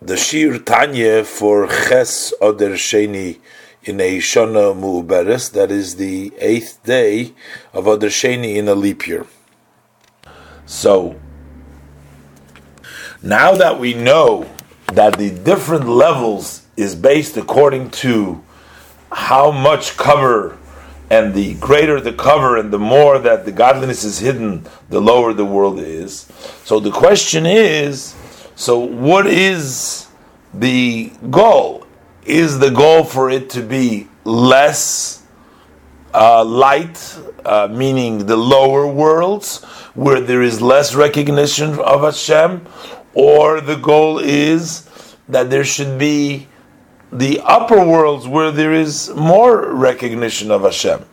the Shir Tanya for Ches Oder Sheni in a Shana Mu'uberes, that is the eighth day of Oder Sheni in a leap year. So, now that we know that the different levels is based according to how much cover and the greater the cover and the more that the godliness is hidden, the lower the world is. So the question is so, what is the goal? Is the goal for it to be less uh, light, uh, meaning the lower worlds, where there is less recognition of Hashem, or the goal is that there should be the upper worlds where there is more recognition of Hashem?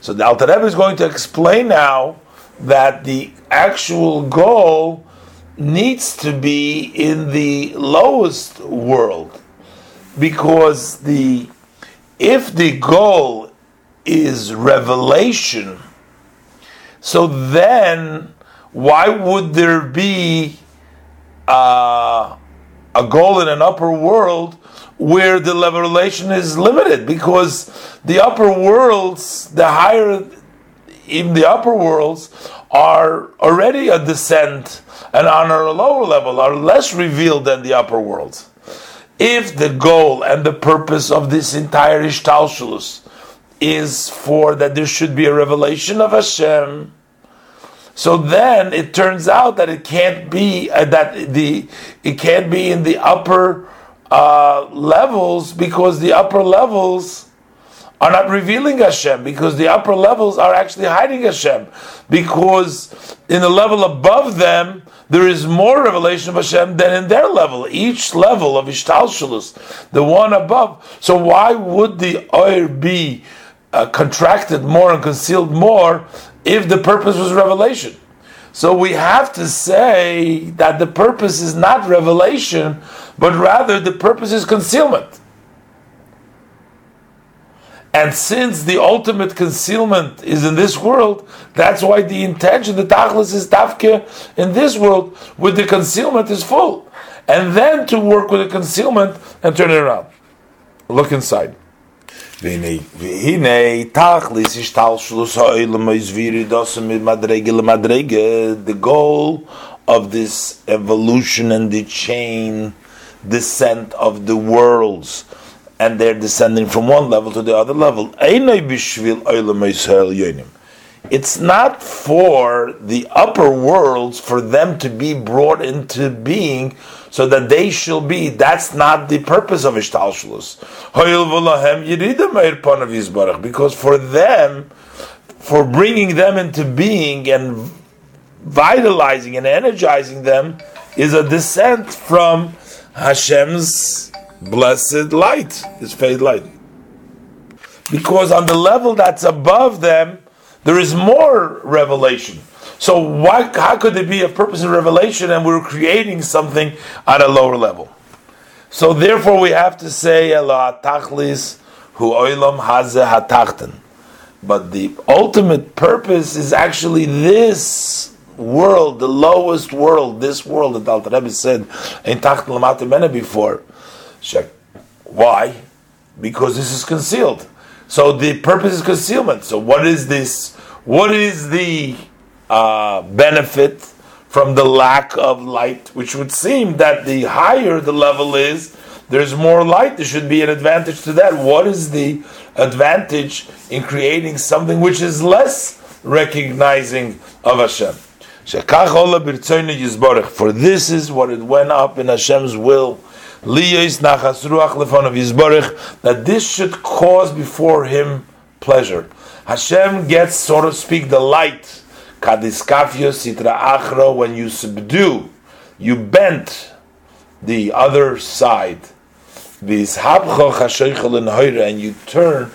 So the Alter Rebbe is going to explain now that the actual goal needs to be in the lowest world. Because the if the goal is revelation so then why would there be uh, a goal in an upper world where the revelation is limited? Because the upper worlds the higher in the upper worlds are already a descent and on a lower level are less revealed than the upper worlds. If the goal and the purpose of this entire Ishtalshalus is for that there should be a revelation of Hashem, so then it turns out that it can't be uh, that the it can't be in the upper uh, levels because the upper levels are not revealing Hashem because the upper levels are actually hiding Hashem because in the level above them there is more revelation of Hashem than in their level. Each level of Ishtalshalus, the one above. So why would the oir be uh, contracted more and concealed more if the purpose was revelation? So we have to say that the purpose is not revelation, but rather the purpose is concealment. And since the ultimate concealment is in this world, that's why the intention, the tachlis is tafke in this world, with the concealment is full. And then to work with the concealment and turn it around. Look inside. The goal of this evolution and the chain descent of the worlds and they're descending from one level to the other level. It's not for the upper worlds for them to be brought into being so that they shall be. That's not the purpose of Ishtalshalus. Because for them, for bringing them into being and vitalizing and energizing them, is a descent from Hashem's blessed light, is fade light. Because on the level that's above them, there is more revelation. So why, how could there be a purpose in revelation and we're creating something at a lower level? So therefore we have to say Allah tachlis hu oilam haze hatachten. But the ultimate purpose is actually this world, the lowest world, this world that Alter Rebbe said in Tacht Lamata before. Why? Because this is concealed. So the purpose is concealment. So what is this? What is the uh, benefit from the lack of light? Which would seem that the higher the level is, there's more light. There should be an advantage to that. What is the advantage in creating something which is less recognizing of Hashem? For this is what it went up in Hashem's will that this should cause before him pleasure. Hashem gets, so to speak, the light. Kadiskafio sitra achro, When you subdue, you bent the other side. And you turn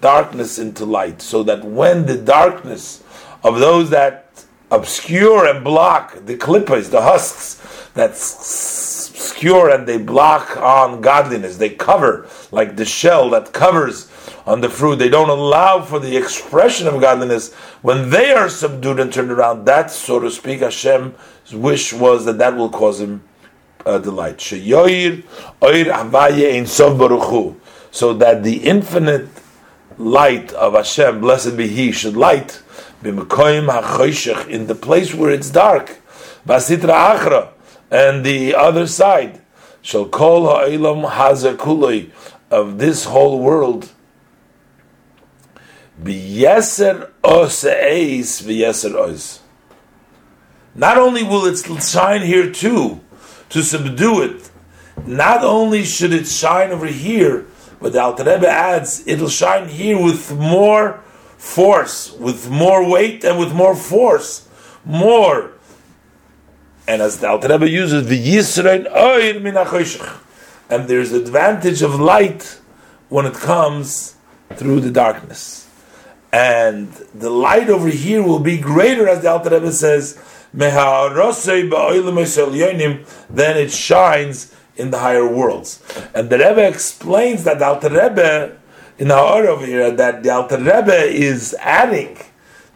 darkness into light. So that when the darkness of those that obscure and block the klipos, the husks, that's obscure and they block on godliness. They cover, like the shell that covers on the fruit. They don't allow for the expression of godliness. When they are subdued and turned around, that, so to speak, Hashem's wish was that that will cause him uh, the light. Sheyoir oir havaye ein sof baruchu, so that the infinite light of Hashem, blessed be He, should light in the place where it's dark, basitra achra, and the other side, shall call ha'elam hazakuloi of this whole world. B'yeser os eis v'yeser os. Not only will it shine here too, to subdue it, not only should it shine over here, but the Alter Rebbe adds, it'll shine here with more force, with more weight, and with more force, more. And as the Alter Rebbe uses, the yisron oir min and there's advantage of light when it comes through the darkness. And the light over here will be greater, as the Alter Rebbe says, then it shines in the higher worlds. And the Rebbe explains that the Alter Rebbe, in Ha'ar over here, that the Alter Rebbe is adding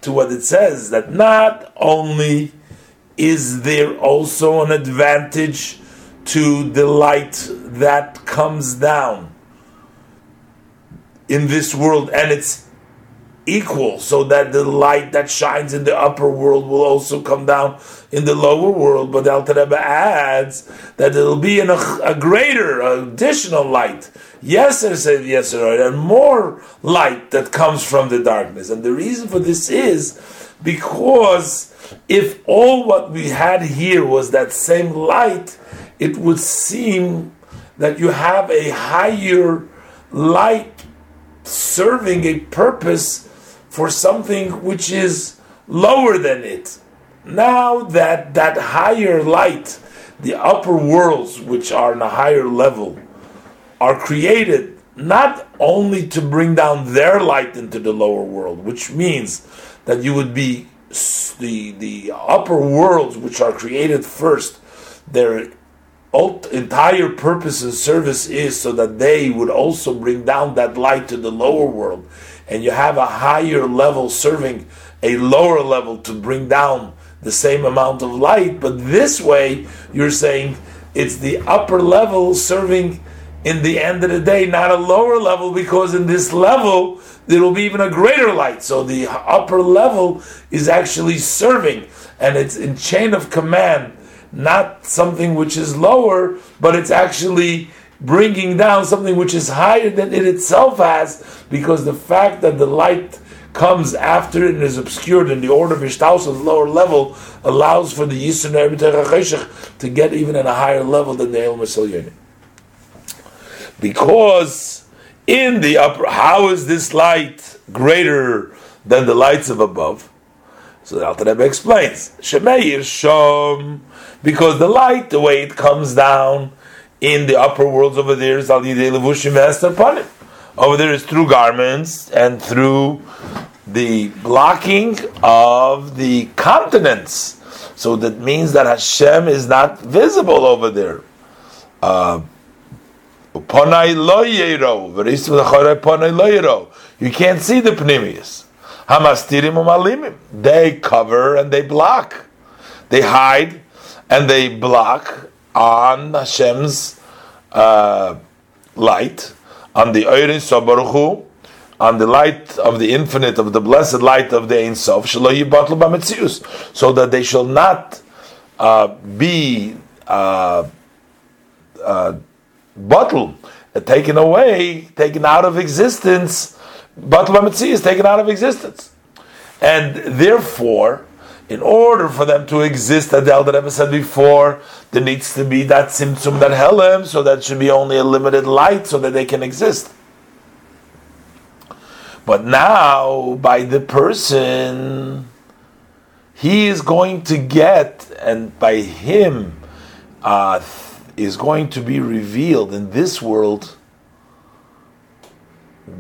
to what it says, that not only is there also an advantage to the light that comes down in this world, and it's equal, so that the light that shines in the upper world will also come down in the lower world. But Al Rebbe adds that it'll be in a, a greater, additional light. Yeser said Yeser, and more light that comes from the darkness. And the reason for this is because if all what we had here was that same light, it would seem that you have a higher light serving a purpose for something which is lower than it. Now that that higher light, the upper worlds which are in a higher level, are created not only to bring down their light into the lower world, which means that you would be the the upper worlds which are created first, their entire purpose and service is so that they would also bring down that light to the lower world. And you have a higher level serving a lower level to bring down the same amount of light, but this way you're saying it's the upper level serving in the end of the day, not a lower level, because in this level there will be even a greater light. So the upper level is actually serving, and it's in chain of command, not something which is lower, but it's actually bringing down something which is higher than it itself has, because the fact that the light comes after it and is obscured in the order of Ishtaus at the lower level allows for the yisron to get even at a higher level than the El Masil Because in the upper, how is this light greater than the lights of above? So the Alter Rebbe explains, Shemeir Shom, because the light, the way it comes down, in the upper worlds over there is al panim. Over there is through garments and through the blocking of the continents. So that means that Hashem is not visible over there. Uh, you can't see the pnimius. They cover and they block. They hide and they block on Hashem's uh, light, on the Eirin Sabaruchu, on the light of the infinite, of the blessed light of the Ein Sof, so that they shall not uh, be uh, bottled, uh, taken away, taken out of existence. Batul is taken out of existence. And therefore, in order for them to exist, as the Alter Rebbe said before, there needs to be that tzimtzum, that helem, so that should be only a limited light so that they can exist. But now, by the person, he is going to get, and by him, uh, is going to be revealed in this world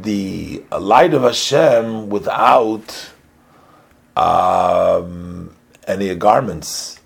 the light of Hashem without um, any garments